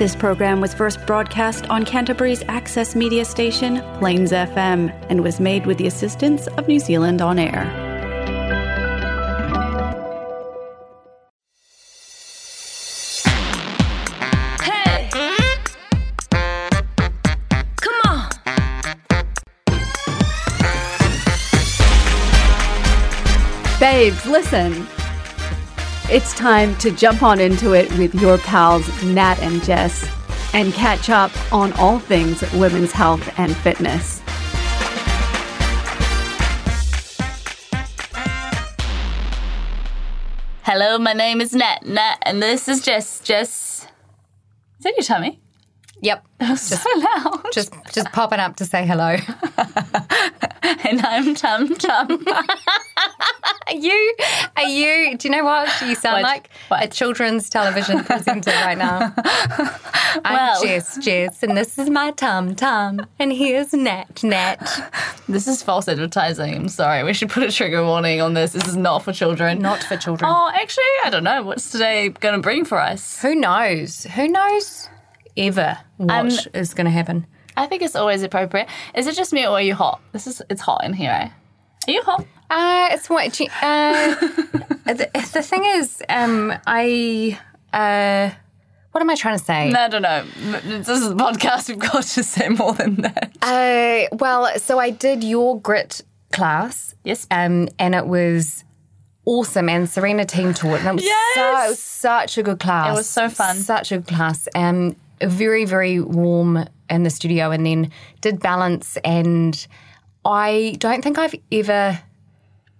This program was first broadcast on Canterbury's access media station, Plains FM, and was made with the assistance of New Zealand On Air. Hey! Come on! Babes, listen. It's time to jump on into it with your pals Nat and Jess and catch up on all things women's health and fitness. Hello, my name is Nat. Nat, and this is Jess. Jess. Is that your tummy? Yep. Just, so loud. Just just popping up to say hello. and I'm Tum Tum. Are you are you do you know what you sound What? like? What? A children's television presenter right now. I'm Jess Jess and this is my Tum Tum and here's Nat Nat. this is false advertising. I'm sorry. We should put a trigger warning on this. This is not for children. Not for children. Oh, actually, I don't know. What's today going to bring for us? Who knows? Who knows ever what is Um, going to happen? I think it's always appropriate. Is it just me or are you hot? This is it's hot in here. Eh? Are you hot? Uh, it's what uh, the, the thing is, um, I uh, what am I trying to say? No, I don't know. This is a podcast. We've got to say more than that. Uh, well, so I did your grit class. Yes. Um, and it was awesome. And Serena team taught, and it was, Yes. so, it was such a good class. It was so fun. Such a good class. Um, very, very warm in the studio, and then did balance. And I don't think I've ever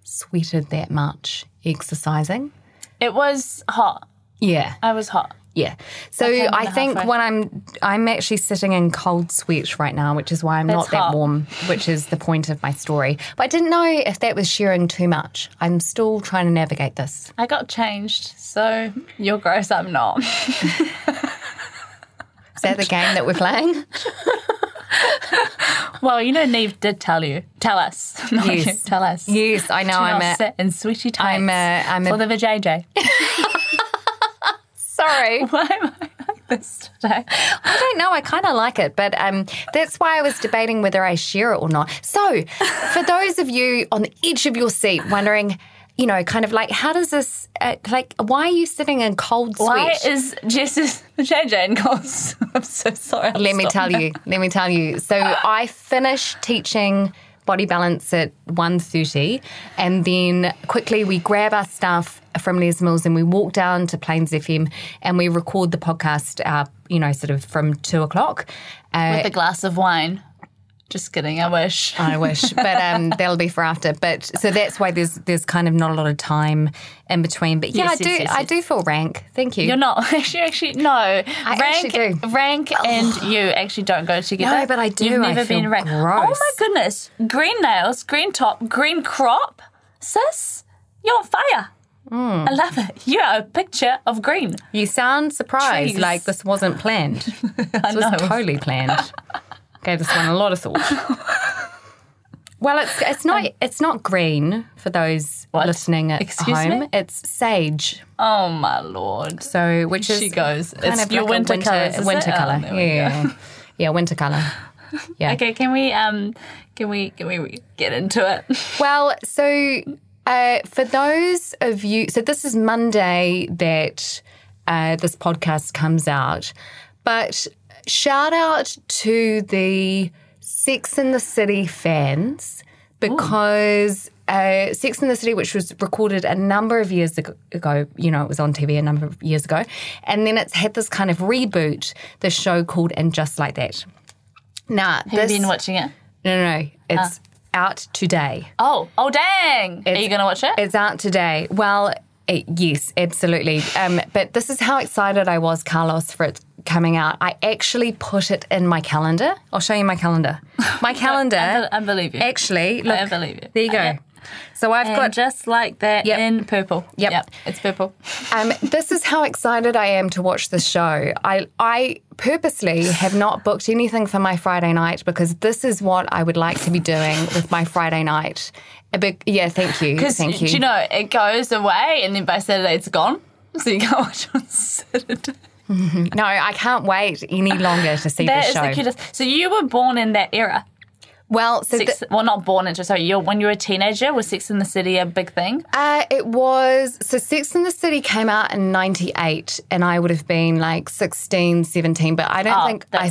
sweated that much exercising. It was hot. Yeah. I was hot. Yeah. So I think when I'm I'm actually sitting in cold sweat right now, which is why I'm not That's that hot. warm, which is the point of my story. But I didn't know if that was sharing too much. I'm still trying to navigate this. I got changed, so you're gross. I'm not. Is that the game that we're playing? well, you know, Neve did tell you, tell us, Yes. you, tell us. Yes, I know. I'm a sit in sweaty tights I'm a- I'm a- for the vajayjay. sorry. Why am I like this today? I don't know. I kind of like it, but um, that's why I was debating whether I share it or not. So, for those of you on the edge of your seat wondering, you know, kind of like, how does this, uh, like, why are you sitting in cold sweat? Why is Jess's vajayjay in cold? I'm so sorry. Let me tell you. Let me tell you. So I finished teaching body balance at 1.30 and then quickly we grab our stuff from Les Mills and we walk down to Plains FM and we record the podcast, uh, you know, sort of from 2 o'clock. Uh, With a glass of wine. Just kidding. I wish. I wish, but um, that'll be for after. But so that's why there's there's kind of not a lot of time in between. But yeah, Yes, I do yes, yes, I do feel rank. Thank you. You're not actually. Actually, no. rank, actually do. rank, and you actually don't go together. No, but I do. You've never been rank. gross. Oh my goodness! Green nails, green top, green crop, sis. You're on fire. Hmm. I love it. You're a picture of green. You sound surprised, Trees. like this wasn't planned. I This was totally planned. Gave this one a lot of thought. Well, it's it's not it's not green for those What? listening at Excuse home. me? It's sage. Oh my lord. So which is She goes. kind It's of your like winter winter? Oh, color. there yeah, yeah, winter color. Yeah. Okay, can we um, can we can we get into it? Well, so uh, for those of you, so this is Monday that uh, this podcast comes out, but shout out to the Sex in the City fans because. Uh, Sex in the City, which was recorded a number of years ago, you know, it was on TV a number of years ago, and then it's had this kind of reboot, the show called And Just Like That. Now, Have you been watching it? no, no, no, it's out today. Oh, oh dang! Are you gonna watch it? It's out today. Well, eh, yes, absolutely. Um, but this is how excited I was, Carlos, for it coming out. I actually put it in my calendar. I'll show you my calendar. My calendar. I, I believe you. Actually, look. I believe you. There you go. So I've And got. just like that Yep. in purple. Yep. it's purple. Um, this is how excited I am to watch this show. I I purposely have not booked anything for my Friday night because this is what I would like to be doing with my Friday night. A big yeah, thank you, thank you. you know it goes away, and then by Saturday it's gone. So you can't watch on Saturday. No, I can't wait any longer to see That the is show. the cutest. So you were born in that era. well, so Six, the- well, not born into. Sorry, you're, when you were a teenager, was Sex in the City a big thing? Uh, it was so Sex in the City came out in 98 and I would have been like 16, 17, but I don't Oh, think I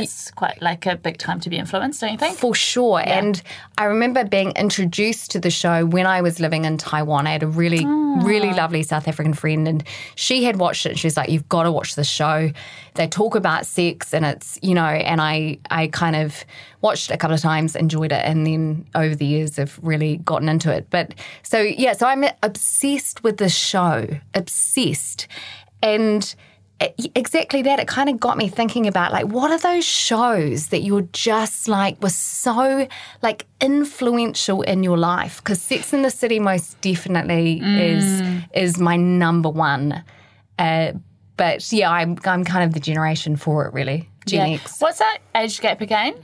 that's quite like a big time to be influenced, don't you think? for sure. And I remember being introduced to the show when I was living in Taiwan. I had a really, really ah. lovely South African friend, and she had watched it. And she was like, "You've got to watch this show. They talk about sex, and it's you know." And I, I kind of watched it a couple of times, enjoyed it, and then over the years have really gotten into it. But so yeah, so I'm obsessed with the show, obsessed, and exactly that it kind of got me thinking about like what are those shows that you're just like were so like influential in your life because sex in the city most definitely is is my number one uh, but yeah I'm, I'm kind of the generation for it really gen Yeah. x What's that age gap again?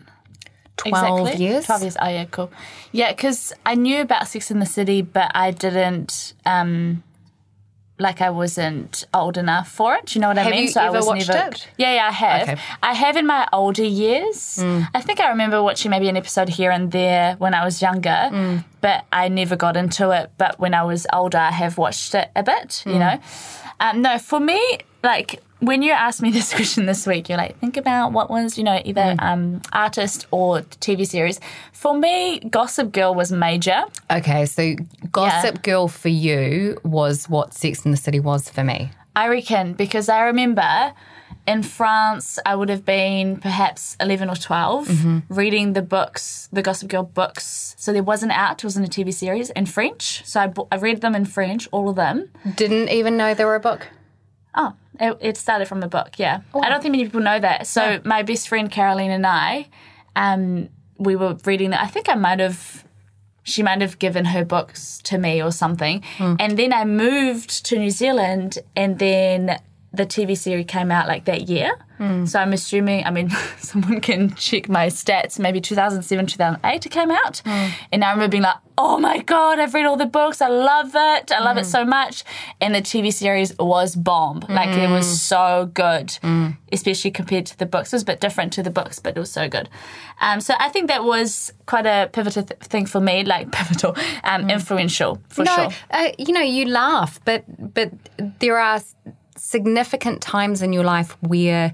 12 years 12 years. Oh, yeah, cool. Yeah, because I knew about Sex in the City, but I didn't, um, like, I wasn't old enough for it. You know what I mean? you I was never. it? Yeah, yeah, I have. Okay. Mm. I have in my older years. I think I remember watching maybe an episode here and there when I was younger, Mm. but I never got into it. But when I was older, I have watched it a bit, Mm. you know? Um, no, for me, like, when you asked me this question this week, you're like, think about what was, you know, either Mm. um, artist or TV series. For me, Gossip Girl was major. okay so gossip girl for you was what sex in the city was for me I reckon because I remember in France, I would have been perhaps 11 or 12 Mm-hmm. reading the books, the Gossip Girl books. So there wasn't out, it wasn't a TV series in French. So I, I read them in French, all of them. didn't even know they were a book Oh, it, it started from a book, yeah. I don't think many people know that. So my best friend Caroline and I, um, we were reading that. I think I might have, she might have given her books to me or something. And then I moved to New Zealand and then the TV series came out like that year. So I'm assuming, I mean, someone can check my stats, maybe 2007, 2008 it came out. And I remember being like, oh my God, I've read all the books. I love it. I love it so much. And the TV series was bomb. Like it was so good, especially compared to the books. It was a bit different to the books, but it was so good. Um, so I think that was quite a pivotal th- thing for me, like pivotal, um, influential for no, sure. uh, you know, you laugh, but but there are significant times in your life where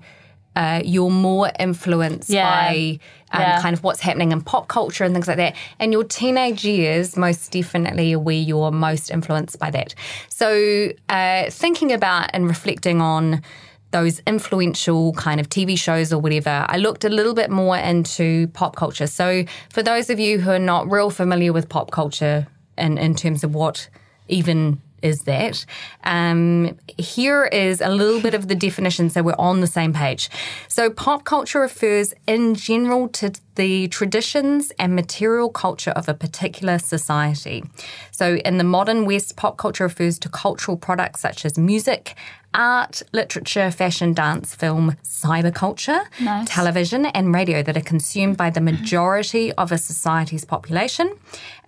uh, you're more influenced Yeah. by um, Yeah. kind of what's happening in pop culture and things like that. And your teenage years, most definitely, are where you're most influenced by that. So, uh, thinking about and reflecting on those influential kind of TV shows or whatever, I looked a little bit more into pop culture. So, for those of you who are not real familiar with pop culture in, in terms of what even is that, um, here is a little bit of the definition so we're on the same page. So, pop culture refers in general to the traditions and material culture of a particular society. So, in the modern West, pop culture refers to cultural products such as music, art, literature, fashion, dance, film, cyberculture, television, and radio that are consumed by the majority of a society's population.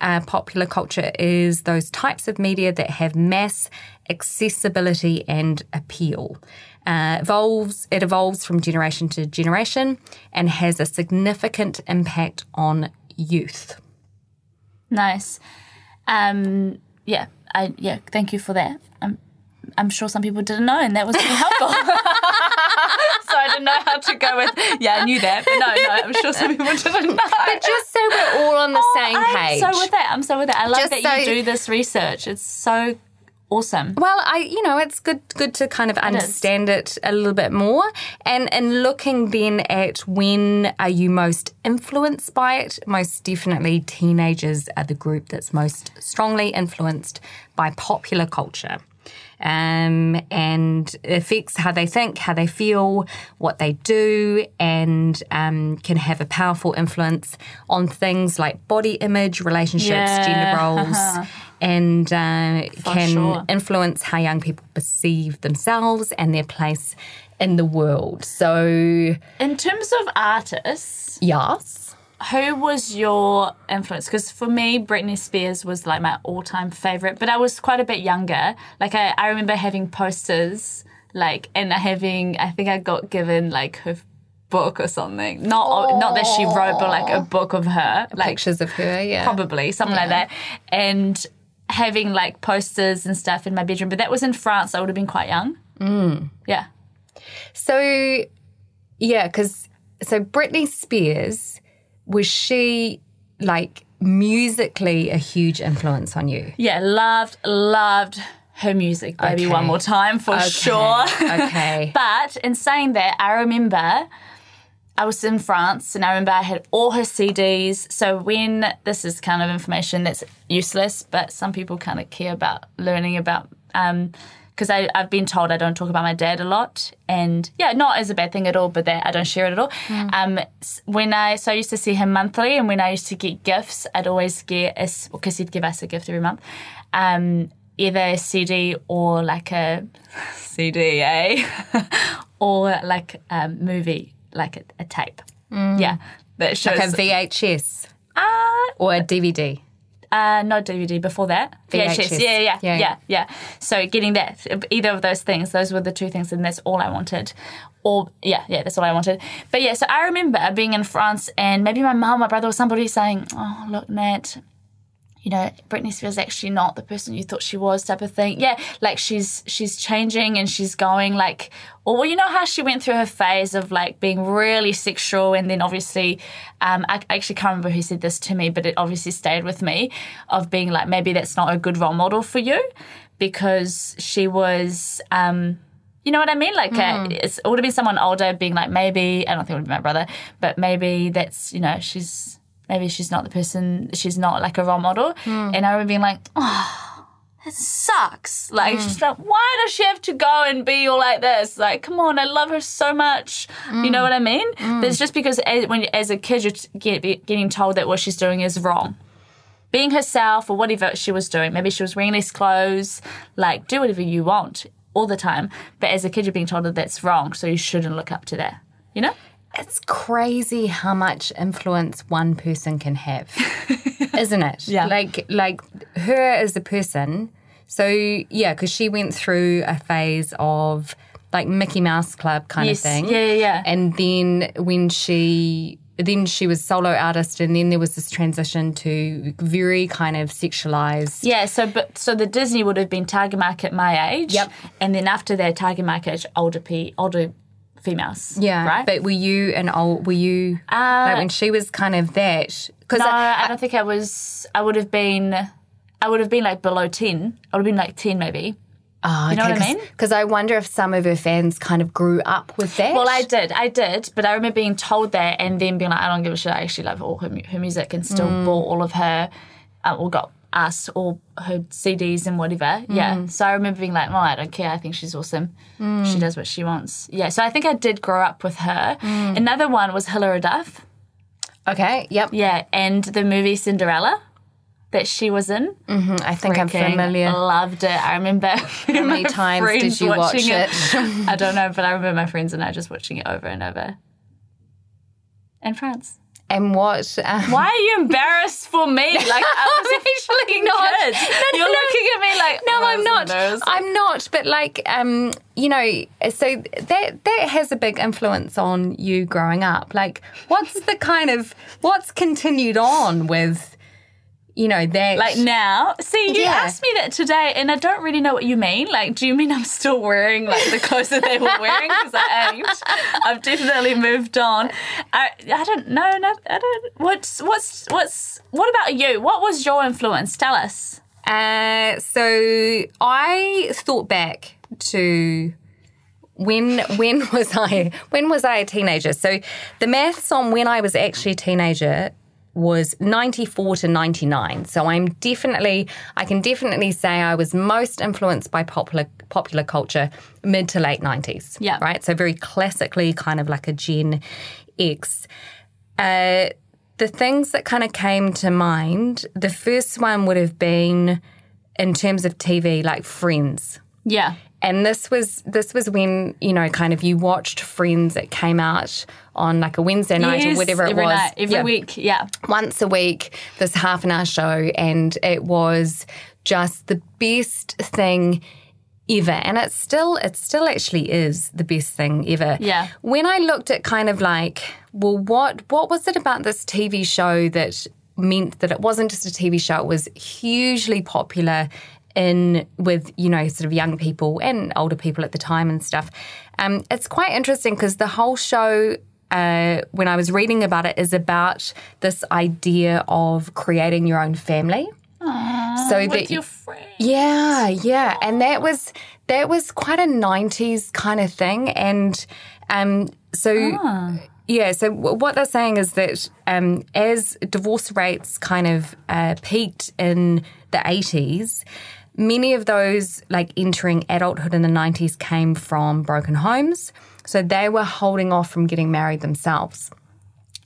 Uh, popular culture is those types of media that have mass accessibility and appeal. Uh, evolves it evolves from generation to generation and has a significant impact on youth. Nice. Um, yeah, I yeah. Thank you for that. I'm I'm sure some people didn't know, and that was really helpful. so I didn't know how to go with. Yeah, I knew that, but no, no. I'm sure some people didn't know. But just so we're all on the oh, same page. I'm so with that. I'm so with that. I love Just that so- you do this research. It's so awesome. Well, I you know it's good good to kind of understand it a little bit more, and and looking then at when are you most influenced by it? Most definitely, teenagers are the group that's most strongly influenced by popular culture. Um, and affects how they think, how they feel, what they do, and um, can have a powerful influence on things like body image, relationships, Yeah. gender roles, and uh, can sure. influence how young people perceive themselves and their place in the world. So, In terms of artists, yes. Who was your influence? Because for me, Britney Spears was like my all-time favorite, but I was quite a bit younger. Like I, I remember having posters like and having I think I got given like her book or something. Not not that she wrote, but like a book of her, like Pictures of her, yeah. probably something like that, and having like posters and stuff in my bedroom. But that was in France. I would have been quite young. Mm. Yeah. So, yeah, because so Britney Spears was she like musically a huge influence on you? Yeah, loved, loved her music, baby, Okay. one more time for sure. Okay. but in saying that, I remember I was in France and I remember I had all her CDs. So when this is kind of information that's useless, but some people kind of care about learning about. Um, because I've been told I don't talk about my dad a lot, and yeah, not as a bad thing at all, but that I don't share it at all. Um, when I so I used to see him monthly, and when I used to get gifts, I'd always get a because he'd give us a gift every month, um, either a CD or like a CD, eh? or like a movie, like a, a tape. Yeah, that shows. Like a VHS uh, or a DVD? Uh, not DVD before that. VHS. VHS. Yeah, yeah, Yeah. yeah, yeah, So getting that, either of those things, those were the two things, and that's all I wanted. Or yeah, yeah, that's all I wanted. But yeah, so I remember being in France, and maybe my mum, my brother, or somebody saying, "Oh, look, Nat." You know, Britney Spears actually not the person you thought she was, type of thing. Yeah, like she's she's changing and she's going like, or well, you know how she went through her phase of like being really sexual, and then obviously, um, I, I actually can't remember who said this to me, but it obviously stayed with me, of being like maybe that's not a good role model for you, because she was, um, you know what I mean? Like uh, it's, it would have been someone older being like maybe I don't think it would be my brother, but maybe that's you know she's maybe she's not the person she's not like a role model, hmm. and I remember being like oh. It sucks. Like, hmm. she's like, why does she have to go and be all like this? Like, come on, I love her so much. You know hmm. what I mean? But it's just because as, when as a kid you're get, getting told that what she's doing is wrong being herself or whatever she was doing. Maybe she was wearing these clothes, like do whatever you want all the time. But as a kid, you're being told that that's wrong, so you shouldn't look up to that. You know? It's crazy how much influence one person can have, isn't it? Yeah. Like, like her as a person. So yeah, because she went through a phase of like Mickey Mouse Club kind Yes. of thing. Yeah, yeah, yeah. And then when she, then she was solo artist, and then there was this transition to very kind of sexualized. Yeah. So, but so the Disney would have been target market my age. Yep. And then after that, target market older p older females. Yeah, Right. But were you an old? Were you like when she was kind of that? Because no, I don't think I was. I would have been. I would have been like below ten. I would have been like ten maybe. Oh, You know what I mean? Because I wonder if some of her fans kind of grew up with that. Well, I did, I did, but I remember being told that and then being like, I don't give a shit. I actually love all her, her music and still Mm. bought all of her, uh, or got us or her CDs and whatever. Yeah. Mm. So I remember being like, well, I don't care. I think she's awesome. Mm. She does what she wants. Yeah. So I think I did grow up with her. Mm. Another one was Hilary Duff. okay, yep. Yeah. And the movie Cinderella that she was in. I think I'm Freaking familiar. Loved it. I remember. How many times did you watch it? I don't know, but I remember my friends and I just watching it over and over. In France. And what? Um, Why are you embarrassed for me? Like I was I'm actually not. No, no, You're no. looking at me like No, oh, I'm not. I'm not. But like, um, you know, so that that has a big influence on you growing up. Like, what's the kind of what's continued on with, you know, that Like now, see, you Yeah. asked me that today, and I don't really know what you mean. Like, do you mean I'm still wearing like the clothes that they were wearing? Because I ain't. I've definitely moved on. I, I don't know. No, I don't. What's what's what's what about you? What was your influence? Tell us. Uh, so I thought back to when when was I when was I a teenager? So the maths on when I was actually a teenager was 94 to 99. So I'm definitely I can definitely say I was most influenced by popular popular culture mid to late 90s. Yeah. Right? So very classically kind of like a Gen X. Uh, the things that kind of came to mind, the first one would have been in terms of TV, like Friends. Yeah. And this was this was when you know, kind of you watched Friends. that came out on like a Wednesday night or whatever it every was, night, every Yeah. week. Yeah. once a week. This half an hour show, and it was just the best thing ever and it still it still actually is the best thing ever Yeah. when i looked at kind of like well what what was it about this tv show that meant that it wasn't just a tv show it was hugely popular in with you know sort of young people and older people at the time and stuff um, it's quite interesting because the whole show uh, when i was reading about it is about this idea of creating your own family so With that your friend. yeah, yeah, and that was that was quite a '90s kind of thing, and um, so yeah, so w- what they're saying is that um, as divorce rates kind of uh, peaked in the '80s. Many of those, like entering adulthood in the 90s, came from broken homes. So they were holding off from getting married themselves.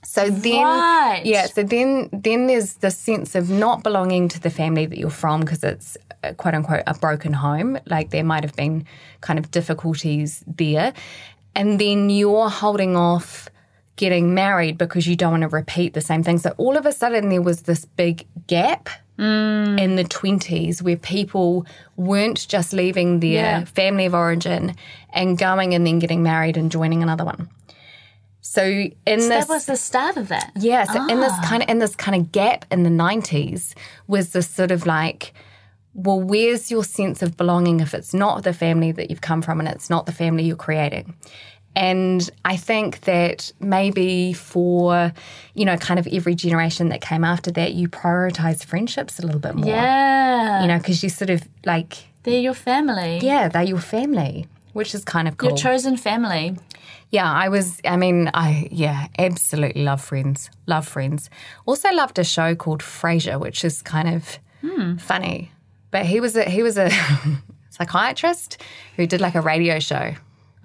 So then, Right. yeah. So then, then there's the sense of not belonging to the family that you're from because it's uh, quote unquote a broken home. Like there might have been kind of difficulties there, and then you're holding off getting married because you don't want to repeat the same thing. So all of a sudden, there was this big gap. Mm. In the 20s, where people weren't just leaving their Yeah. family of origin and going and then getting married and joining another one. So in this, That was the start of that. yeah, so in this ah. kind of in this kind of gap in the nineties was this sort of like, well, where's your sense of belonging if it's not the family that you've come from and it's not the family you're creating? And I think that maybe for, you know, kind of every generation that came after that, you prioritize friendships a little bit more. Yeah. You know, because you sort of like, They're your family. yeah, they're your family, which is kind of cool. Your chosen family. Yeah, I was. I mean, I yeah, absolutely love Friends. Love Friends. Also loved a show called Frasier, which is kind of hmm. funny. But he was a he was a psychiatrist who did like a radio show.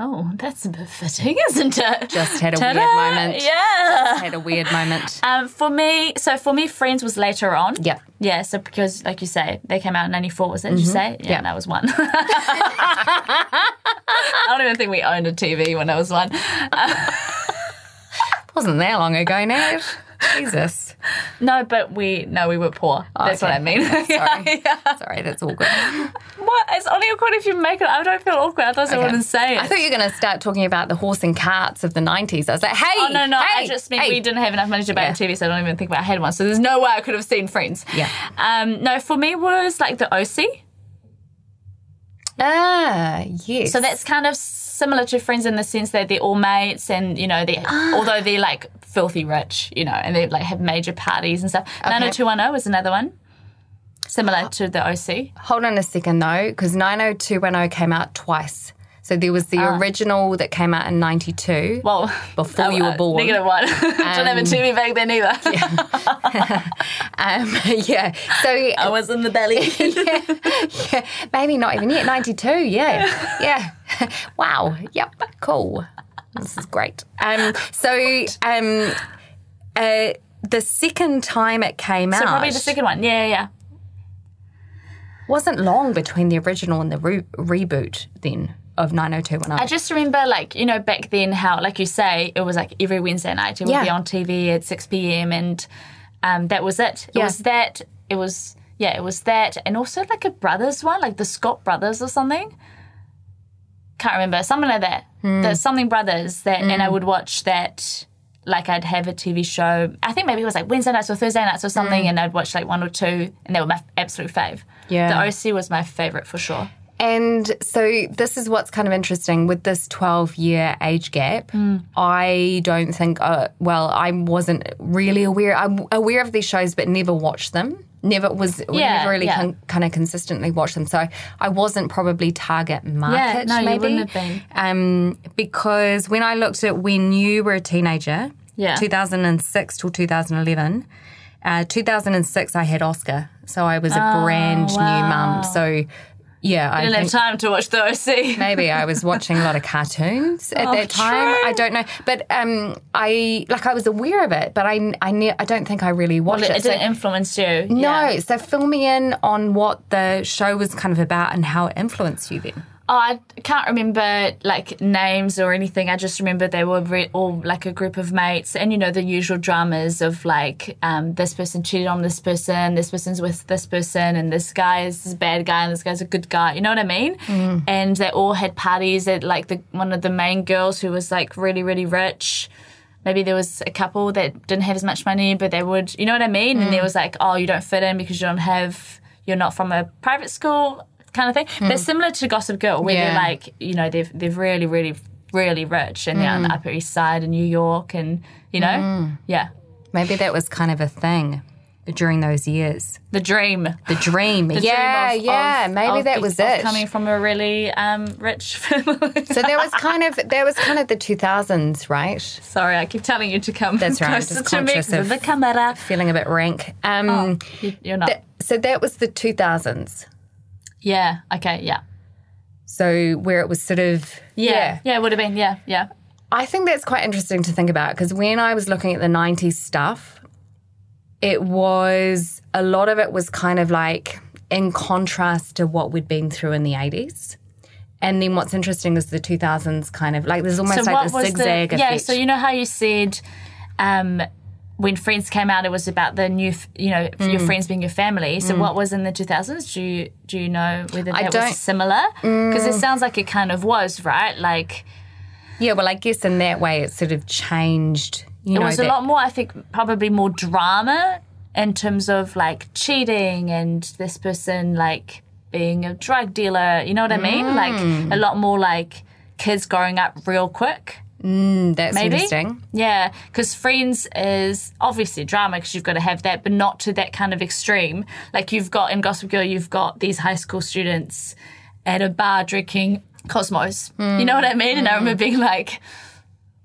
Oh, that's a bit fitting, isn't it? Just had a Ta-da! weird moment. Yeah. Had a weird moment. Um, for me, so for me, Friends was later on. Yep. Yeah, so because, like you say, they came out in 94, was it? Did you say? Yeah, Mm-hmm. Yeah. that was one. I don't even think we owned a TV when I was one. Wasn't that long ago, Nat. Jesus. No, but we, no, we were poor. That's what. I mean. Sorry. yeah. Sorry, that's all good. What? It's only awkward if you make it. I don't feel awkward. I thought I wouldn't say it. I thought you were going to start talking about the horse and carts of the 90s. I was like, hey. Oh no, no! I just mean hey. we didn't have enough money to buy Yeah. a TV, so I don't even think I had one. So there's no way I could have seen Friends. Yeah. Um, no, for me was like the OC. Ah, yes. So that's kind of similar to Friends in the sense that they're all mates, and you know, they although they're like filthy rich, you know, and they like have major parties and stuff. Nine hundred two one zero was another one, similar to the OC. Hold on a second though, because 90210 came out twice. So there was the original that came out in 92. Well, Before you were uh, born. negative one. Don't have a TV back then either. Um, yeah. So I was in the belly. yeah, maybe not even yet. 92. Yeah. Yeah. wow. Yep. Cool. This is great. Um, so um, uh, the second time it came out. so out probably the second one. Yeah, yeah, yeah. wasn't long between the original and the re- reboot then of 90210. I just remember, like, you know, back then how, like you say, it was like every Wednesday night it would Yeah. be on TV at 6 p.m. and um, that was it. It Yeah. was that. It was, yeah, it was that. And also like a Brothers one, like the Scott Brothers or something. Can't remember. Something like that. Hmm. The Something Brothers that, and I would watch that. Like I'd have a TV show. I think maybe it was like Wednesday nights or Thursday nights or something, and I'd watch like one or two, and they were my absolute fave. Hmm. Yeah. the OC was my favorite for sure. And so this is what's kind of interesting with this 12 year age gap. Mm. I don't think, uh, well, I wasn't really aware. I'm aware of these shows, but never watched them. Never was Yeah, never really yeah. con- kind of consistently watched them. So I wasn't probably target market. no, you maybe. wouldn't have been. Um, because when I looked at when you were a teenager, Yeah. 2006 till 2011. Uh, 2006, I had Oscar, so I was a brand new mum. So, yeah, I Didn't have time to watch the OC. Maybe I was watching a lot of cartoons at Oh, that time. true. I don't know, but um, I like I was aware of it, but I I, ne- I don't think I really watched It it. Didn't influence you. no, Yeah. so fill me in on what the show was kind of about and how it influenced you then. Oh, I can't remember like names or anything. I just remember they were re- all like a group of mates, and you know the usual dramas of like um, this person cheated on this person, this person's with this person, and this guy is this bad guy, and this guy's a good guy. You know what I mean? Mm. And they all had parties at like the one of the main girls who was like really really rich. Maybe there was a couple that didn't have as much money, but they would. You know what I mean? Mm. And there was like, oh, you don't fit in because you don't have. You're not from a private school kind of thing. Mm. They're similar to Gossip Girl, where yeah. they're like, you know, they've they're really, really, really rich, and they're on the mm. Upper East Side in New York, and you know, mm. yeah. Maybe that was kind of a thing during those years. The dream. The dream. the yeah, dream of, yeah. Of, Maybe of that was it. Coming from a really um, rich family. so there was kind of there was kind of the two thousands, right? Sorry, I keep telling you to come. That's right. Closer to me, of the camera. Feeling a bit rank. Um, oh, you're not. So that was the two thousands. Yeah. Okay. Yeah. So where it was sort of yeah yeah, yeah it would have been yeah yeah. I think that's quite interesting to think about because when I was looking at the 90s stuff, it was a lot of it was kind of like in contrast to what we'd been through in the 80s. And then what's interesting is the 2000s kind of like there's almost so like this zigzag the, Yeah, so you know how you said um, when Friends came out, it was about the new, you know, mm. your friends being your family. So, mm. what was in the 2000s? Do you do you know whether that was similar? Because mm. it sounds like it kind of was, right? Like, yeah. Well, I guess in that way, it sort of changed. You it know, was that, a lot more. I think probably more drama in terms of like cheating and this person like being a drug dealer. You know what I mean? Like mm. a lot more like kids growing up real quick. Mm, that's Maybe. interesting. Yeah, because Friends is obviously drama because you've got to have that, but not to that kind of extreme. Like you've got in Gossip Girl, you've got these high school students at a bar drinking Cosmos. Mm. You know what I mean? And mm. I remember being like,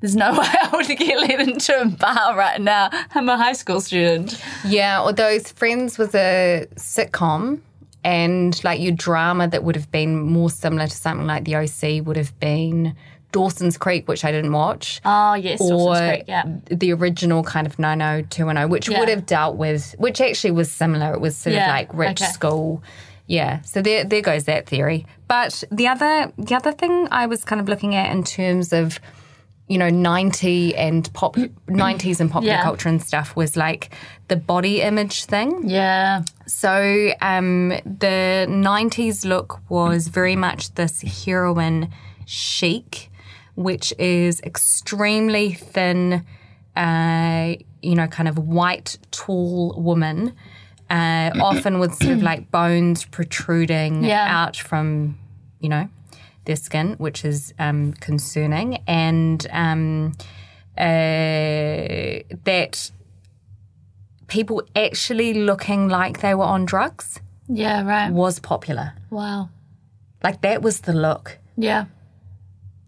there's no way I would get let into a bar right now. I'm a high school student. Yeah, although Friends was a sitcom and like your drama that would have been more similar to something like The OC would have been Dawson's Creek, which I didn't watch. Oh, yes, or Creek, yeah. the original kind of 90210, which yeah. would have dealt with, which actually was similar. It was sort yeah. of like rich okay. school. Yeah, so there, there goes that theory. But the other, the other thing I was kind of looking at in terms of, you know, 90 and pop, 90s and popular yeah. culture and stuff was like the body image thing. Yeah. So um, the 90s look was very much this heroin chic which is extremely thin, uh, you know, kind of white, tall woman, uh, often with sort of like bones protruding yeah. out from, you know, their skin, which is um, concerning, and um, uh, that people actually looking like they were on drugs. Yeah, right. Was popular. Wow. Like that was the look. Yeah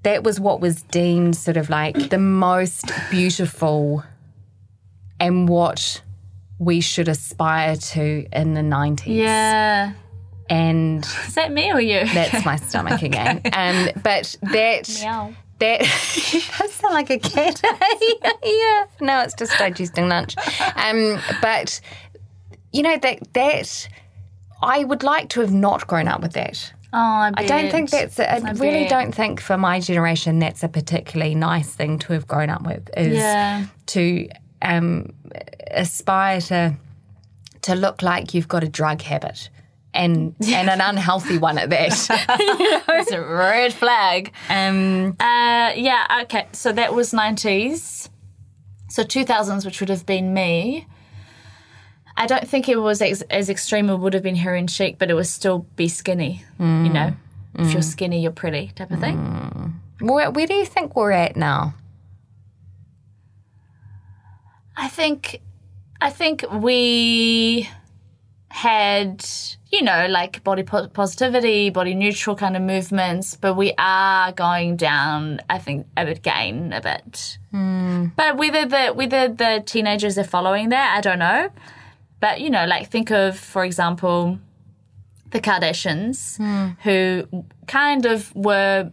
that was what was deemed sort of like the most beautiful and what we should aspire to in the 90s. Yeah. And is that me or you? That's my stomach again. Um, but that Meow. that does sound like a cat. yeah. No, it's just digesting lunch. Um, but you know that that I would like to have not grown up with that. Oh, I, I don't think that's. I, I really bet. don't think for my generation that's a particularly nice thing to have grown up with. Is yeah. to um, aspire to to look like you've got a drug habit. And, and an unhealthy one at that. It's a red flag. Um, uh, yeah, okay. So that was 90s. So 2000s, which would have been me. I don't think it was ex- as extreme as it would have been heroin chic, but it would still be skinny. Mm. You know, mm. if you're skinny, you're pretty type of thing. Mm. Where, where do you think we're at now? I think, I think we had, you know, like body po- positivity, body neutral kind of movements, but we are going down. I think a bit gain a bit. Mm. But whether the whether the teenagers are following that, I don't know. But, you know, like think of, for example, the Kardashians, mm. who kind of were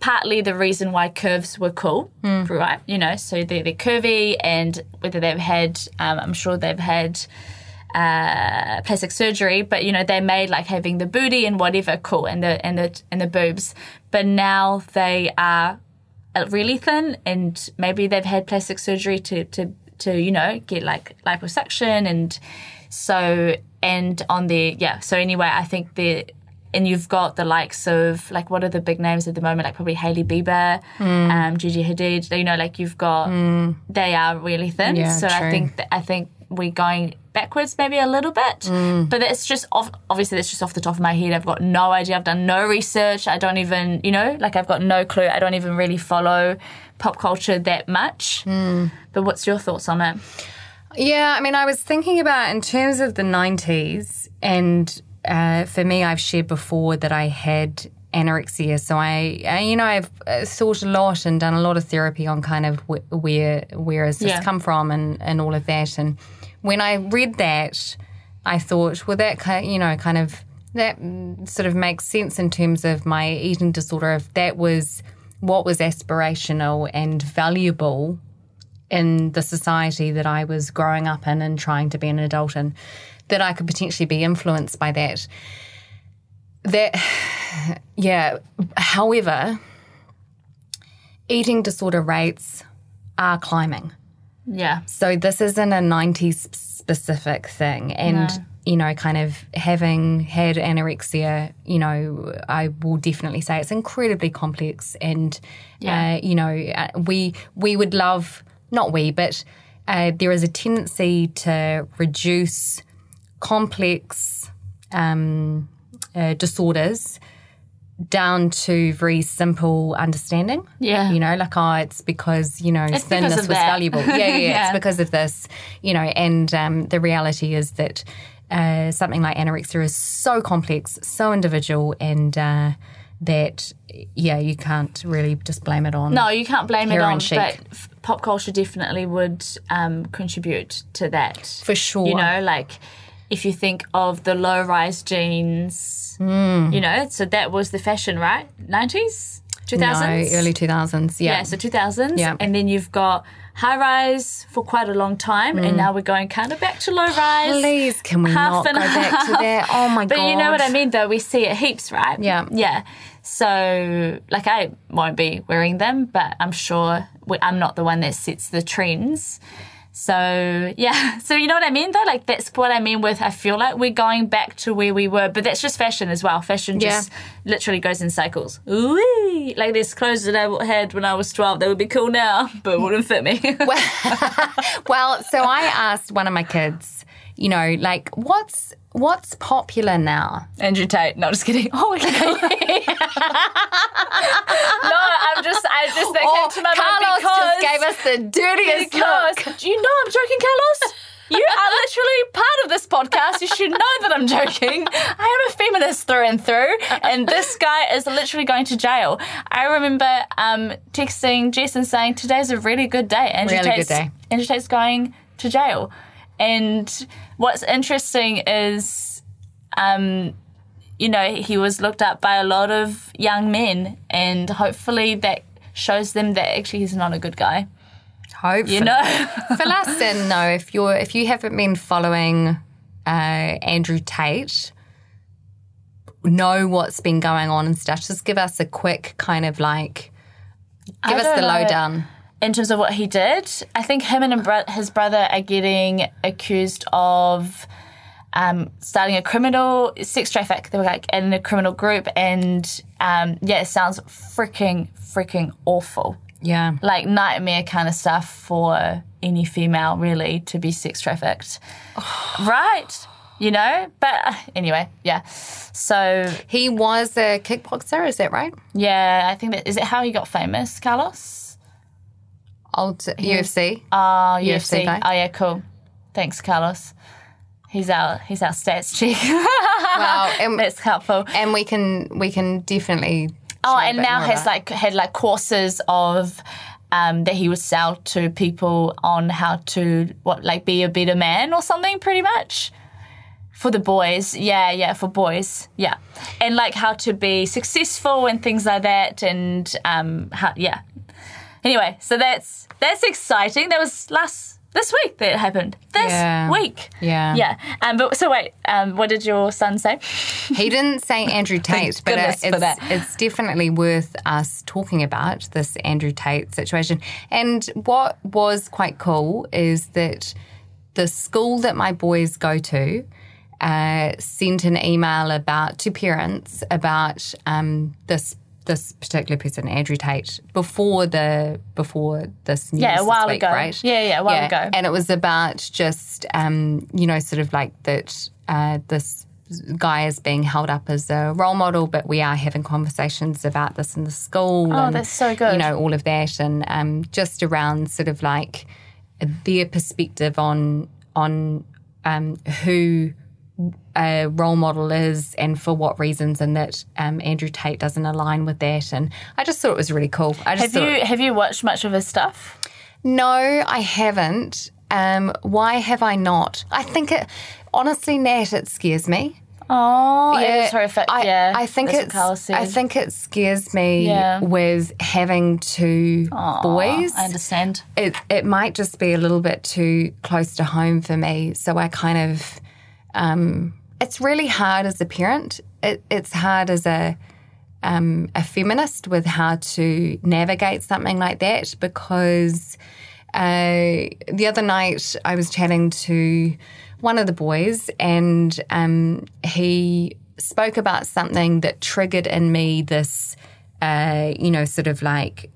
partly the reason why curves were cool, mm. right? You know, so they're, they're curvy, and whether they've had, um, I'm sure they've had uh, plastic surgery, but you know they made like having the booty and whatever cool and the and the and the boobs, but now they are really thin and maybe they've had plastic surgery to to to you know get like liposuction and so and on the yeah so anyway I think the and you've got the likes of like what are the big names at the moment like probably Hailey Bieber, Hmm. um, Gigi Hadid. You know, like you've got they are really thin. Yeah, so I think that I think we're going backwards maybe a little bit, Hmm. but it's just off, obviously that's just off the top of my head. I've got no idea. I've done no research. I don't even you know like I've got no clue. I don't even really follow pop culture that much. Hmm. But what's your thoughts on it? Yeah, I mean, I was thinking about in terms of the 90s, and uh, for me, I've shared before that I had anorexia. So I, I you know, I've uh, thought a lot and done a lot of therapy on kind of wh- where where has this Yeah. come from and, and all of that. And when I read that, I thought, well, that kind, you know, kind of that sort of makes sense in terms of my eating disorder. If that was what was aspirational and valuable in the society that I was growing up in and trying to be an adult in, that I could potentially be influenced by that. That, yeah. However, eating disorder rates are climbing. Yeah, So this isn't a 90s specific thing. And, you know, kind of having had anorexia, you know, I will definitely say it's incredibly complex. And, uh, you know, uh, we, we would love, not we, but uh, there is a tendency to reduce complex um, uh, disorders down to very simple understanding. Yeah. You know, like, oh, it's because, you know, thinness of was that. valuable. Yeah, yeah, yeah. Yeah. It's because of this, you know, and um, the reality is that uh, something like anorexia is so complex, so individual, and uh, that, yeah, you can't really just blame it on. No, you can't blame it on, chic. but f- pop culture definitely would um, contribute to that. For sure. You know, like if you think of the low rise jeans, Hmm. you know, so that was the fashion, right? 90s? 2000s? No, early 2000s. Yeah. Yeah, so 2000s. Yeah. And then you've got high rise for quite a long time, and now we're going kind of back to low rise. Hmm. Please, can we half not go back to that? Oh my But god! But you know what I mean, though. We see it heaps, right? Yeah. Yeah. So, like, I won't be wearing them, but I'm sure we, I'm not the one that sets the trends. So, yeah. So, you know what I mean, though? Like, that's what I mean with I feel like we're going back to where we were, but that's just fashion as well. Fashion just literally goes in cycles. Ooh, like, there's clothes that I had when I was 12 that would be cool now, but wouldn't fit me. Well, so I asked one of my kids, you know, like what's what's popular now? Andrew Tate. No, just kidding. Oh, okay. no, I'm just, I just that Oh, came to my Carlos mind because just gave us the dirtiest look. do you know I'm joking, Carlos? You are literally part of this podcast. You should know that I'm joking. I am a feminist through and through, and this guy is literally going to jail. I remember um, texting Jess and saying, "Today's a really good day." Andrew Really good day. Andrew Tate's going to jail, and what's interesting is um, you know, he was looked up by a lot of young men, and hopefully that shows them that actually he's not a good guy. Hopefully. You know, For us in though if you're if you haven't been following uh, Andrew Tate, know what's been going on and stuff. Just give us a quick kind of like give us the lowdown. In terms of what he did, I think him and his brother are getting accused of um, starting a criminal sex traffic. They were like in a criminal group, and um, yeah, it sounds freaking freaking awful. Yeah. like nightmare kind of stuff for any female really to be sex trafficked right you know but uh, anyway yeah so He was a kickboxer, is that right? yeah i think that is it how he got famous carlos Old UFC. oh UFC ufc guy. oh yeah cool thanks carlos he's our he's our stats chick Wow. And, that's helpful and we can we can definitely Oh, and now has like had like courses of um, that he would sell to people on how to what like be a better man or something, pretty much. For the boys, yeah, yeah, for boys, yeah, and like how to be successful and things like that, and um, how, yeah. Anyway, so that's that's exciting. That was last this week that it happened. This Yeah. week. Yeah. Yeah. Um, but so wait, um, what did your son say? He didn't say Andrew Tate, but it, it's, it's definitely worth us talking about this Andrew Tate situation. And what was quite cool is that the school that my boys go to uh, sent an email about to parents about um, this this particular person, Andrew Tate, before the before this news Yeah, a while week, ago. right? Yeah, yeah, a while ago. And it was about just, um, you know, sort of like that uh, this guy is being held up as a role model, but we are having conversations about this in the school. Oh, and, that's so good. You know, all of that, and um, just around sort of like their perspective on on um, who a role model is and for what reasons, and that um, Andrew Tate doesn't align with that. And I just thought it was really cool. I just Have you have you watched much of his stuff? no, I haven't. Um, why have I not? I think it, honestly, Nat, it scares me. Oh, it is horrific. I, yeah, I think it's. I think it scares me Yeah. with having two boys. I understand. It it might just be a little bit too close to home for me. So I kind of, um, it's really hard as a parent. It, it's hard as a um, a feminist with how to navigate something like that because uh, the other night I was chatting to one of the boys and um, he spoke about something that triggered in me this, uh, you know, sort of like